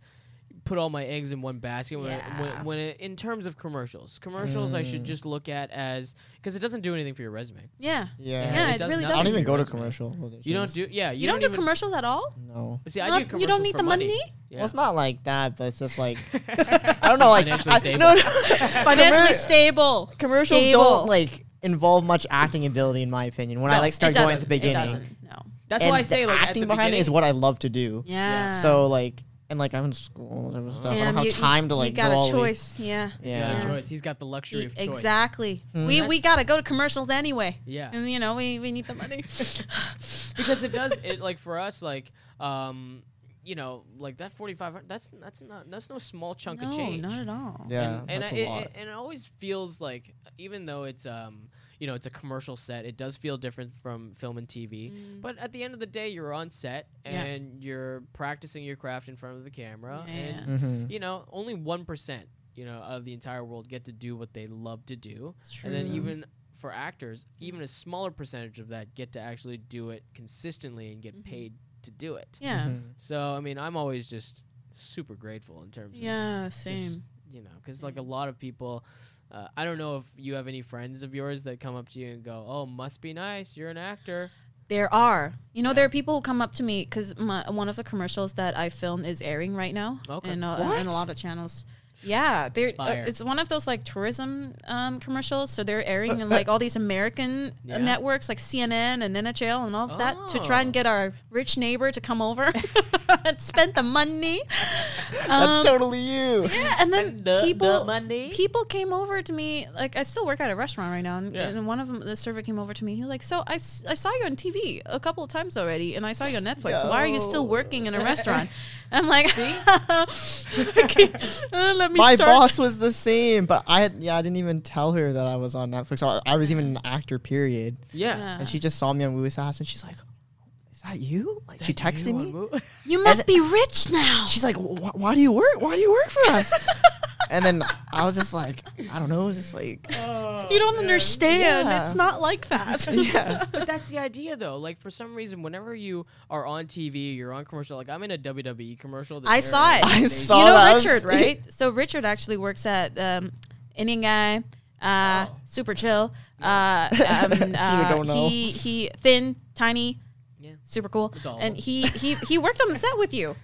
put all my eggs in one basket. When, Yeah. when, when it, in terms of commercials, commercials I should Mm. just look at as because it doesn't do anything for your resume. Yeah. Yeah. Yeah, it it does really nothing I don't even your go to commercial. You don't do yeah. You, You, don't, do even, commercials at all? No. See, I do commercials you don't need for the money? Yeah. Well, it's not like that, but it's just like I don't know, like Financially I, stable. no, no. Financially Commer- stable. commercials Stable. don't like involve much acting ability, in my opinion. When I like start going at doesn't. the beginning, It doesn't. No. That's and why I say the like acting behind it is what I love to do. Yeah. So like, and like I'm in school and stuff. I Damn, don't have you- time to you like got go a all the way- choice. Yeah. He's got Yeah. a choice. He's got the luxury of choice. Exactly. Hmm. We we That's- gotta go to commercials anyway. Yeah. And you know we, we need the money. because it does it like for us like um you know like that 45 that's that's not that's no small chunk no, of change not at all. Yeah, and, and that's I- a it, lot. it- and it always feels like even though it's um you know it's a commercial set it does feel different from film and tv Mm. but at the end of the day you're on set Yeah. and you're practicing your craft in front of the camera Yeah, and yeah. Mhm. you know only 1% you know of the entire world get to do what they love to do It's and then even for actors even a smaller percentage of that get to actually do it consistently and get Mhm. paid to do it Yeah. Mhm. so i mean i'm always just super grateful in terms of Yeah, just, same. you know because like a lot of people uh, i don't know if you have any friends of yours that come up to you and go oh must be nice you're an actor There are. You know, Yeah. there are people who come up to me because one of the commercials that I filmed is airing right now. Okay. And, uh, and a lot of channels. Yeah, they're uh, it's one of those like tourism um, commercials. So they're airing in like all these American Yeah. uh, networks like CNN and NHL and all of that to try Oh. and get our rich neighbor to come over and spend the money. That's Um, totally you. yeah, and then people money people came over to me like I still work at a restaurant right now, and, Yeah. and one of them, the server came over to me. He's like, "So I, I saw you on TV a couple of times already, and I saw you on Netflix. Why are you still working in a restaurant?" I'm like, okay, "Let me My start." boss was the same, but I had, yeah I didn't even tell her that I was on Netflix. I, I was even an actor. Period. yeah, Yeah. And she just saw me on Movie Sass, and she's like, "Is that you?" Like she texted me. You must be rich now. She's like, "Why do you work? Why do you work for us?" and then I was just like, "I don't know." Just like, You don't understand. Yeah. It's not like that. yeah. But that's the idea, though. Like for some reason, whenever you are on TV, you're on commercial. Like I'm in a WWE commercial. I saw it. I saw you know that. Richard, right? So Richard actually works at um, Indian guy, uh, Oh. super chill. Uh, um, uh, don't know. He he thin, tiny, Yeah. super cool, It's all of and he he he worked on the set with you.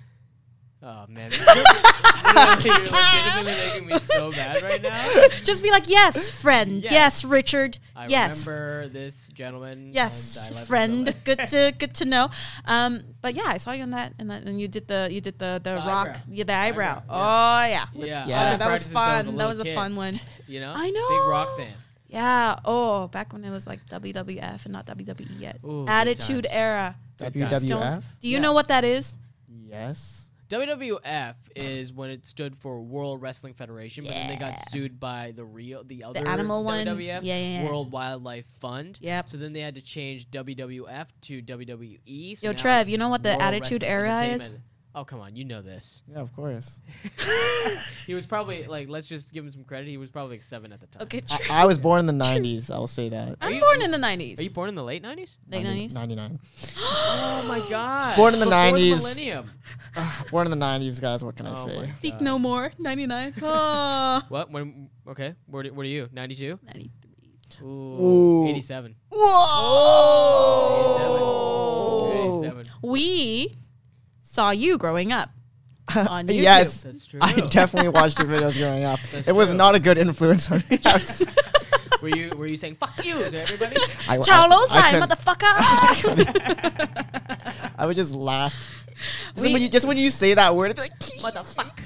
Oh man, you're legitimately making me so bad right now. Just be like, yes, friend, yes, Yes. Richard, I yes. remember this gentleman. and I Yes, so friend. Good to good to know. Um, but yeah, I saw you on that, and, that, and you did the you did the the, The rock, eyebrow. yeah, the eyebrow. Eyebrow, Oh yeah, Yeah, Yeah. Oh, that was practicing since I fun. a that was a kid, fun one. You know, I know. Big rock fan. Yeah. Oh, back when it was like WWF and not WWE yet. Ooh, Attitude. Era. WWF. Do you Yeah. know what that is? Yes. WWF is when it stood for World Wrestling Federation, but then they got sued by the real, the other animal one? WWF, Yeah, yeah, yeah. World Wildlife Fund. Yep. So then they had to change WWF to WWE. So Yo, now Trev, it's you know what the World Attitude Wrestling Era is? Entertainment. Oh come on, you know this. Yeah, of course. He was probably like, let's just give him some credit. He was probably like seven at the time. Okay. I, I was born in the '90s. I will say that. I'm you- born in the 90s. Are you born in the late nineties? Late 90s? '99. Oh my god. Born in the Before 90s. millennium. Born in the '90s, guys. What can I Oh say? my Speak God. no more. 99. Oh. What? When? Okay. What? What are you? Ninety two. 93. Ooh. Ooh. Eighty seven. Whoa! 87. We saw you growing up on YouTube. yes, That's true. I definitely watched your videos growing up. That's it was true. not a good influence on me. I was- Were you Were you saying "fuck you" to everybody? I, Chow I- Lo I Sai, couldn't- motherfucker. I would just laugh. Just when you just when you say that word, it's like Motherfucker.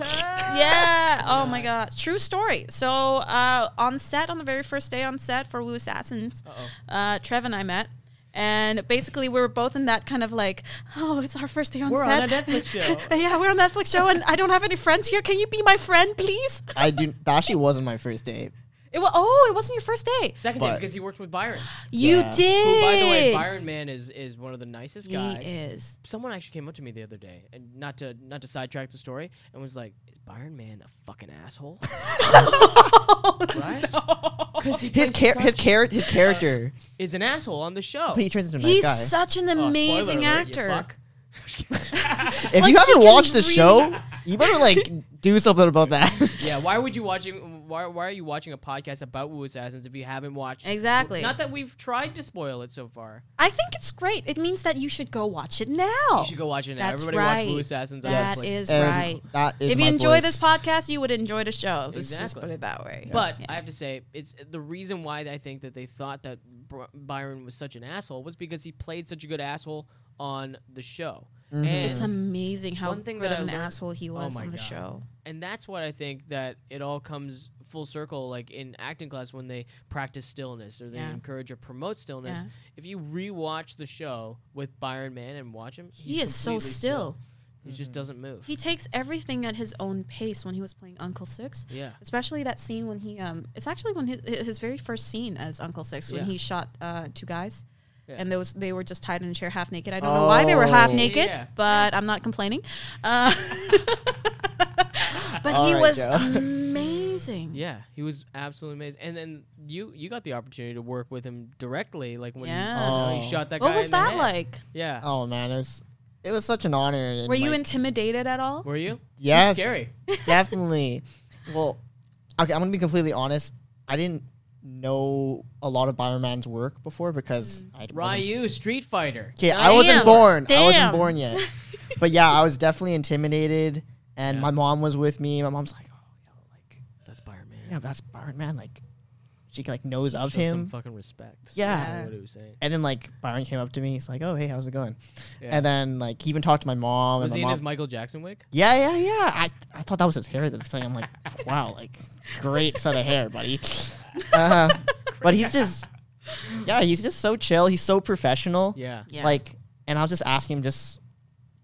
yeah. Oh my god. True story. So uh, on set, on the very first day on set for Wu Assassins, Uh-oh. uh, Trev and I met. And basically, we were both in that kind of like, oh, it's our first day on We're set. on a Netflix show. yeah, we're on Netflix show, and I don't have any friends here. Can you be my friend, please? I do. That actually wasn't my first date. It was, oh, it wasn't your first day. Second day because he worked with Byron. You Yeah. did. Who, by the way, Byron Mann is is one of the nicest guys. he guys. is. Someone actually came up to me the other day, and not to not to sidetrack the story, and was like, "Is Byron Mann a fucking asshole?" right? Because His char- his char- his character, is an asshole on the show. but he turns into a nice He's guy. such an Oh, spoiler amazing alert, you actor. fuck. if like, you he haven't can watched the really- show, you better like do something about that. yeah, why would you watching? Why, why are you watching a podcast about Wu Assassins if you haven't watched? Exactly. Not that we've tried to spoil it so far. I think it's great. It means that you should go watch it now. You should go watch it now. That's Everybody watch right. Wu Assassins on That Netflix. is And right. That is if you enjoy voice. this podcast, you would enjoy the show. Let's just put it that way. But Yeah. I have to say, it's the reason why I think that they thought that Br- Byron was such an asshole was because he played such a good asshole on the show. Mhm. And it's amazing how One thing good that of an learned- asshole he Oh was my on the God. show. and that's what I think that it all comes full circle like in acting class when they practice stillness or they Yeah. encourage or promote stillness. Yeah. If you rewatch the show with Byron Mann and watch him, He is so completely still. He just doesn't move. He takes everything at his own pace when he was playing Uncle Six. yeah. Especially that scene when he um it's actually when his, his very first scene as Uncle Six when Yeah. he shot uh two guys. Yeah. And those they were just tied in a chair half naked. I don't know why they were half Oh. naked, Yeah. but I'm not complaining. Uh, but All he right, was Joe. Amazing. Yeah, he was absolutely amazing. And then you you got the opportunity to work with him directly, like when Yeah. he, Oh. he shot that guy. What guy. was in that head. like? Yeah. Oh man, it's it was such an honor. and, Were you intimidated at all? Were you? Yes, scary. definitely. Well, okay, I'm gonna be completely honest. I didn't know a lot of Byron Mann's work before because mm. I wasn't Ryu, Street Fighter. Okay, I wasn't Damn. born. I wasn't born yet. but yeah, I was definitely intimidated, and Yeah. my mom was with me. My mom's like, "Oh, you know, like, That's Byron Mann. Yeah, that's Byron Mann. Like, she like knows of Show Some him." fucking respect. Yeah. That's kinda what he was saying. And then like Byron came up to me. He's like, "Oh, hey, how's it going?" Yeah. And then like he even talked to my mom. was and he my in mom, his Michael Jackson wig? yeah, yeah, yeah. I I thought that was his hair. The next thing I'm like, "Wow, like great set of hair, buddy." Uh, but he's just, yeah, he's just so chill. He's so professional. Yeah. Yeah. Like, and I was just asking him just,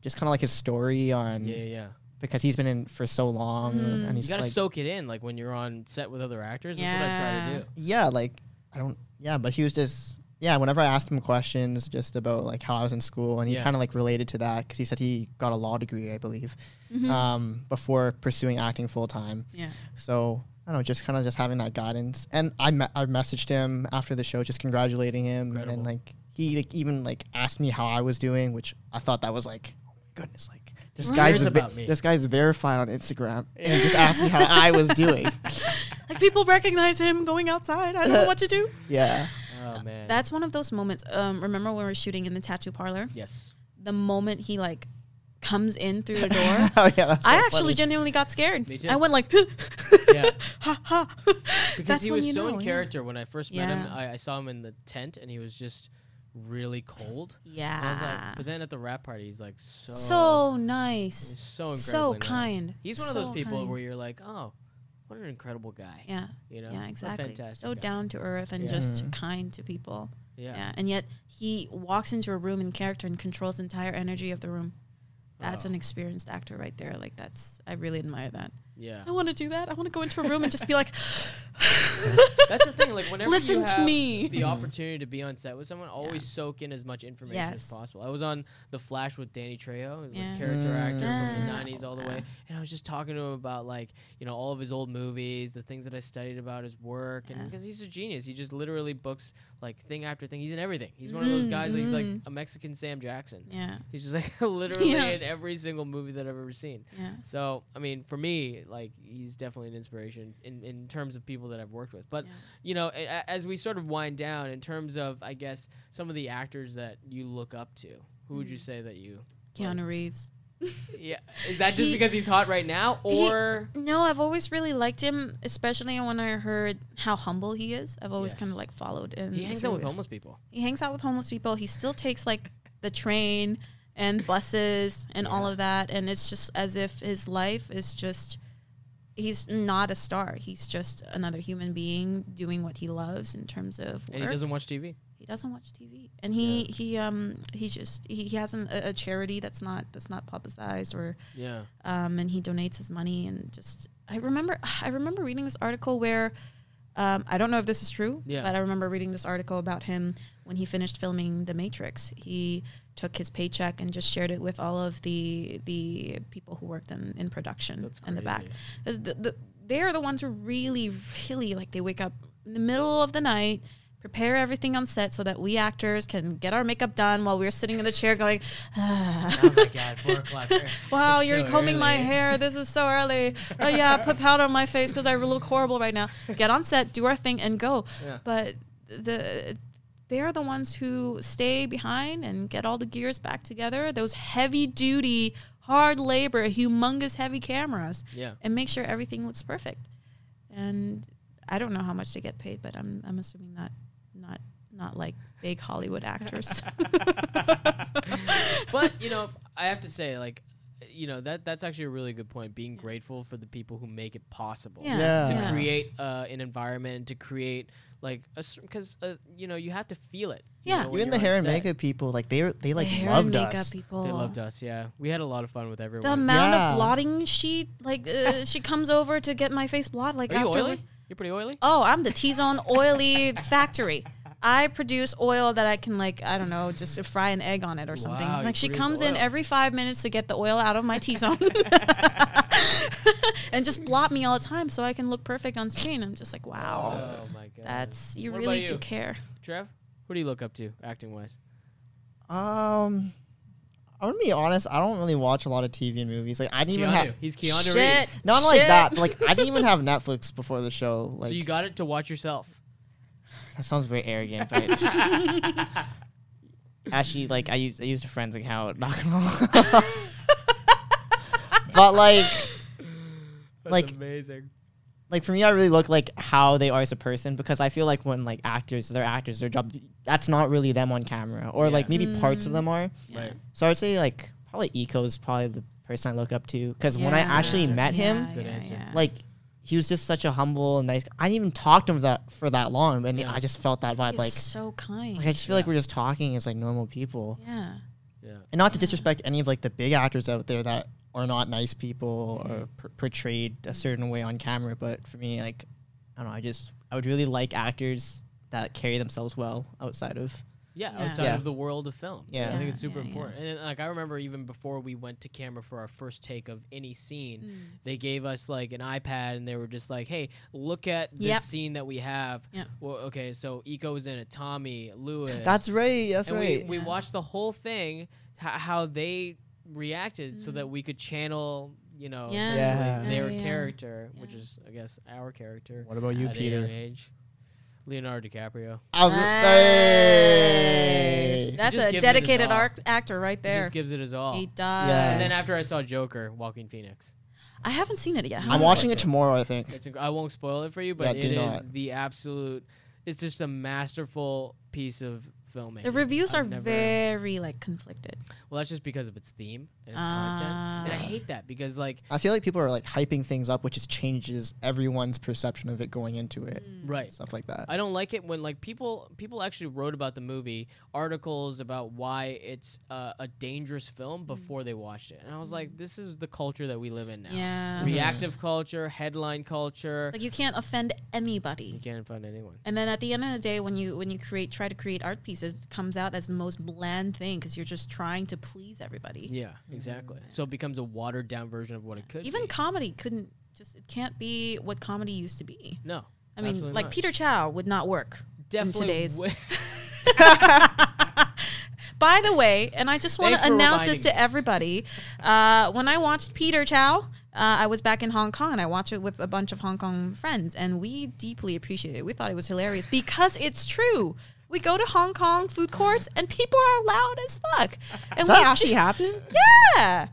just kind of like his story on Yeah, yeah. Because he's been in for so long, Mm. and he's You gotta like, soak it in, like when you're on set with other actors. That's what I try Yeah. to do. yeah, like I don't, yeah, but he was just, yeah. Whenever I asked him questions just about like how I was in school, and he Yeah. kind of like related to that because he said he got a law degree, I believe, Mhm. um, before pursuing acting full time. yeah. So I don't know, just kind of just having that guidance. And I me- I messaged him after the show, just congratulating him, and Incredible. then like he like, even like asked me how I was doing, which I thought that was like, oh my goodness, like this guy's cares a about me? this guy's verified on Instagram, and he just asked me how I was doing. Like people recognize him going outside. I don't know what to do. Yeah, Oh man. That's one of those moments. Um, remember when we were shooting in the tattoo parlor? yes. The moment he like comes in through the door, oh yeah, that's so I actually funny. genuinely got scared. Me too. I went like, Yeah. ha ha. Because That's he was so know, in yeah. character when I first met him. I, I saw him in the tent and he was just really cold. And I was Yeah. like, but then at the wrap party, he's like so So nice. so so incredibly nice. kind. He's one of those people kind. where you're like, oh, what an incredible guy. Yeah. You know, Yeah, What a exactly. fantastic So guy. down to earth and Yeah. just Mhm. kind to people. Yeah. Yeah. And yet he walks into a room in character and controls entire energy of the room. That's Oh. an experienced actor right there. Like that's I really admire that. Yeah. I want to do that. I want to go into a room and just be like That's the thing. Like whenever Listen you to have me. the opportunity to be on set with someone, always Yeah. soak in as much information as possible. I was on The Flash with Danny Trejo, Yeah. a character actor from the Mm. '90s all the way, and I was just talking to him about like you know all of his old movies, the things that I studied about his work, and because he's a genius, he just literally books like thing after thing. He's in everything. He's one of those guys. Like, he's like Mhm. a Mexican Sam Jackson. Yeah. He's just like literally Yeah. in every single movie that I've ever seen. Yeah. So I mean, for me, like he's definitely an inspiration in, in terms of people that I've worked with. But Yeah. you know, a- a- as we sort of wind down, in terms of I guess some of the actors that you look up to, who would you Mm. say that you? Keanu Reeves. Yeah, is that just He- because he's hot right now, He- or No, I've always really liked him, especially when I heard how humble he is. I've always Yes. kind of like followed and he hangs out with homeless people? He hangs out with homeless people. He still takes like the train and buses and all of that, and it's just as if his life is just. He's not a star. He's just another human being doing what he loves in terms of work. And he doesn't watch TV. He doesn't watch TV, and he he um he just he, he has an, a, a charity that's not that's not publicized or Yeah, um, and he donates his money and just I remember I remember reading this article where um, I don't know if this is true, Yeah. but I remember reading this article about him when he finished filming The Matrix. He took his paycheck and just shared it with all of the the people who worked in, in production that's in the back. because the, the, they are the ones who really, really like they wake up in the middle of the night, prepare everything on set so that we actors can get our makeup done while we're sitting in the chair going, ah. oh my god, four o'clock. Wow, It's you're so combing my hair. This is so early. Oh yeah, put powder on my face because I look horrible right now. Get on set, do our thing, and go. Yeah. But the they're the ones who stay behind and get all the gears back together. Those heavy duty, hard labor, humongous heavy cameras, Yeah. and make sure everything looks perfect. And I don't know how much they get paid, but I'm I'm assuming not not not like big Hollywood actors. but you know, I have to say, like, you know, that that's actually a really good point. Being grateful for the people who make it possible. Yeah. Yeah. To Yeah. create uh, an environment, to create like a because uh, you know you have to feel it. you Yeah. know, when Even the hair and set. makeup people, like they they like The hair loved and makeup us. people. They loved us. Yeah, we had a lot of fun with everyone. The amount Yeah. of blotting sheet, like uh, she comes over to get my face blot, like Are you after. oily? You're pretty oily. Oh, I'm the T-zone oily factory. I produce oil that I can like I don't know just fry an egg on it or something. Wow, like she produce comes in every five minutes to get the oil out of my T-zone, and just blot me all the time so I can look perfect on screen. I'm just like, wow, Oh my god. that's you What really about do care. Trev. Who do you look up to acting wise? Um, I'm gonna be honest. I don't really watch a lot of TV and movies. Like I didn't even have He's Keanu Shit. Reeves. not like that. But like I didn't even have Netflix before the show. Like so you got it to watch yourself. That sounds very arrogant, but actually, like I used I used a forensic account. Not gonna lie. but like That's Like- amazing. like for me, I really look like how they are as a person because I feel like when like actors, they're actors, their job that's not really them on camera, or like Yeah. maybe parts of mm. them are. Right. So I'd say like probably Iko is probably the person I look up to because when I Yeah. actually met him, Yeah, Good yeah, answer. yeah. like he was just such a humble, and nice. I didn't even talk to him that for that long, and Yeah. I just felt that vibe. He's Like, so kind. like I just feel like we're just talking as like normal people, yeah. Yeah. and not to disrespect any of like the big actors out there that are not nice people or mm-hmm. per- portrayed a certain way on camera. But for me, like I don't know, I just I would really like actors that carry themselves well outside of Yeah, Yeah. outside Yeah. of the world of film. Yeah. I think it's Yeah, super yeah, yeah. important. And like I remember even before we went to camera for our first take of any scene, Mm. they gave us like an iPad and they were just like, "Hey, look at this Yep. scene that we have." Yeah. Well, okay, so Iko's in it, Tommy, Lewis. That's right. That's and right. we, we Yeah. watched the whole thing, h- how they reacted, so that we could channel, you know, Mm. Yeah. essentially Yeah. their Yeah, yeah. character, which Yeah. is I guess our character. what about you, at a Peter? age. Leonardo DiCaprio. I was. Hey. Hey. That's a gives it his dedicated arc- actor right there. He just gives it his all. He does. Yeah. And then after I saw Joker, Joaquin Phoenix. I haven't seen it yet. I'm watching it? it tomorrow. I think. It's a, I won't spoil it for you, but Yeah, it do is not. the absolute. It's just a masterful piece of filmmaking. The reviews I've are never- very like conflicted. well. That's just because of its theme and its content, and I Ah. hate that because like I feel like people are like hyping things up, which just changes everyone's perception of it going into it. right. Stuff like that. I don't like it when like people people actually wrote about the movie articles about why it's uh, a dangerous film before they watched it, and I was like, this is the culture that we live in now. Yeah. Reactive culture, headline culture. Like you can't offend anybody. you can't offend anyone. And then at the end of the day, when you when you create try to create art pieces, it comes out as the most bland thing because you're just trying to please everybody. Yeah, exactly. So it becomes a watered down version of what it could Even be. comedy couldn't just it can't be what comedy used to be. no. I mean, like not. Peter Chao would not work. definitely today's- wa- By the way, and I just want to announce this to everybody. Uh, when I watched Peter Chao, uh, I was back in Hong Kong and I watched it with a bunch of Hong Kong friends, and we deeply appreciated it. We thought it was hilarious because it's true. We go to Hong Kong food courts and people are loud as fuck. And we that actually happen? Yeah.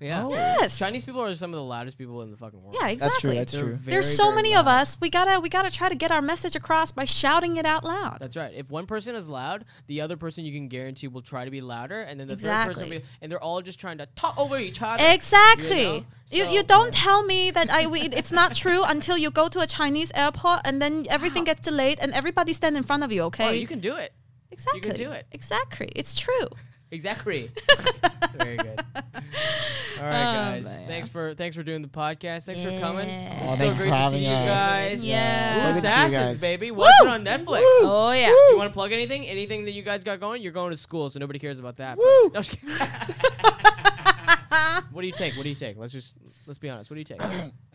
Yeah. Oh. Yes. Chinese people are some of the loudest people in the fucking world. Yeah, That's true. exactly. That's true. very, There's so very many of us. We gotta we gotta try to get our message across by shouting it out loud. That's right. If one person is loud, the other person you can guarantee will try to be louder, and then the third person will be, and they're all just trying to talk over each other. Exactly. You know? You, So- you don't tell me that I we, it's not true until you go to a Chinese airport and then everything gets delayed and everybody stand in front of you. Okay. Oh, you can do it. exactly. You can do it. Exactly. It's true. Exactly. Very good. All right, Oh, guys. man. Thanks for thanks for doing the podcast. Thanks for coming. Oh, was thank so great for to having see you guys. Yeah. Ooh, So good to see you Assassins, guys. baby. Watch it on Netflix. Oh yeah. Do you want to plug anything? Anything that you guys got going? You're going to school, so nobody cares about that. Woo. No, what do you take? What do you take? Let's just let's be honest. What do you take?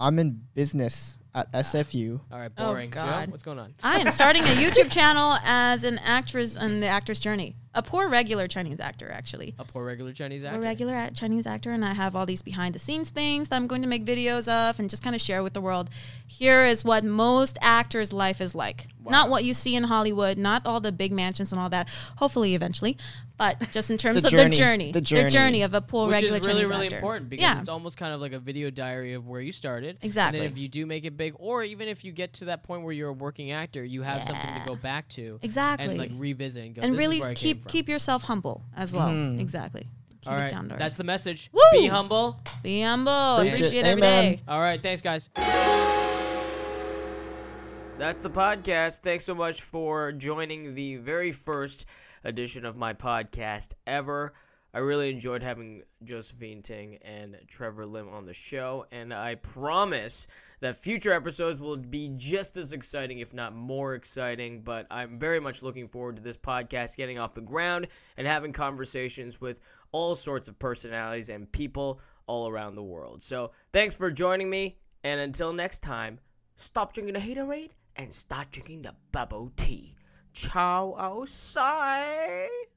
I'm in business at SFU. All right, Oh, boring. Joe, God. what's going on? I am starting a YouTube channel as an actress on the actor's journey. A poor regular Chinese actor, actually. A poor regular Chinese actor. A regular a- Chinese actor, and I have all these behind the scenes things that I'm going to make videos of and just kind of share with the world. Here is what most actors' life is like. Not what you see in Hollywood, not all the big mansions and all that. Hopefully, eventually, but just in terms The of their journey. journey, The their journey. journey of a poor Which regular is really, Chinese really actor. important because yeah, it's almost kind of like a video diary of where you started. Exactly. And then if you do make it big, or even if you get to that point where you're a working actor, you have something to go back to exactly. and like revisit and go. and "This is really where keep keep yourself humble as well. Mhm. Exactly. Keep All it down to that's the message. Woo! Be humble. Be humble. Preach it. Appreciate every Amen. day. All right, thanks, guys. That's the podcast. Thanks so much for joining the very first edition of my podcast ever. I really enjoyed having Josephine Ting and Trevor Lim on the show, and I promise that future episodes will be just as exciting, if not more exciting. But I'm very much looking forward to this podcast getting off the ground and having conversations with all sorts of personalities and people all around the world. So thanks for joining me, and until next time, stop drinking the haterade and start drinking the bubble tea. Ciao outside.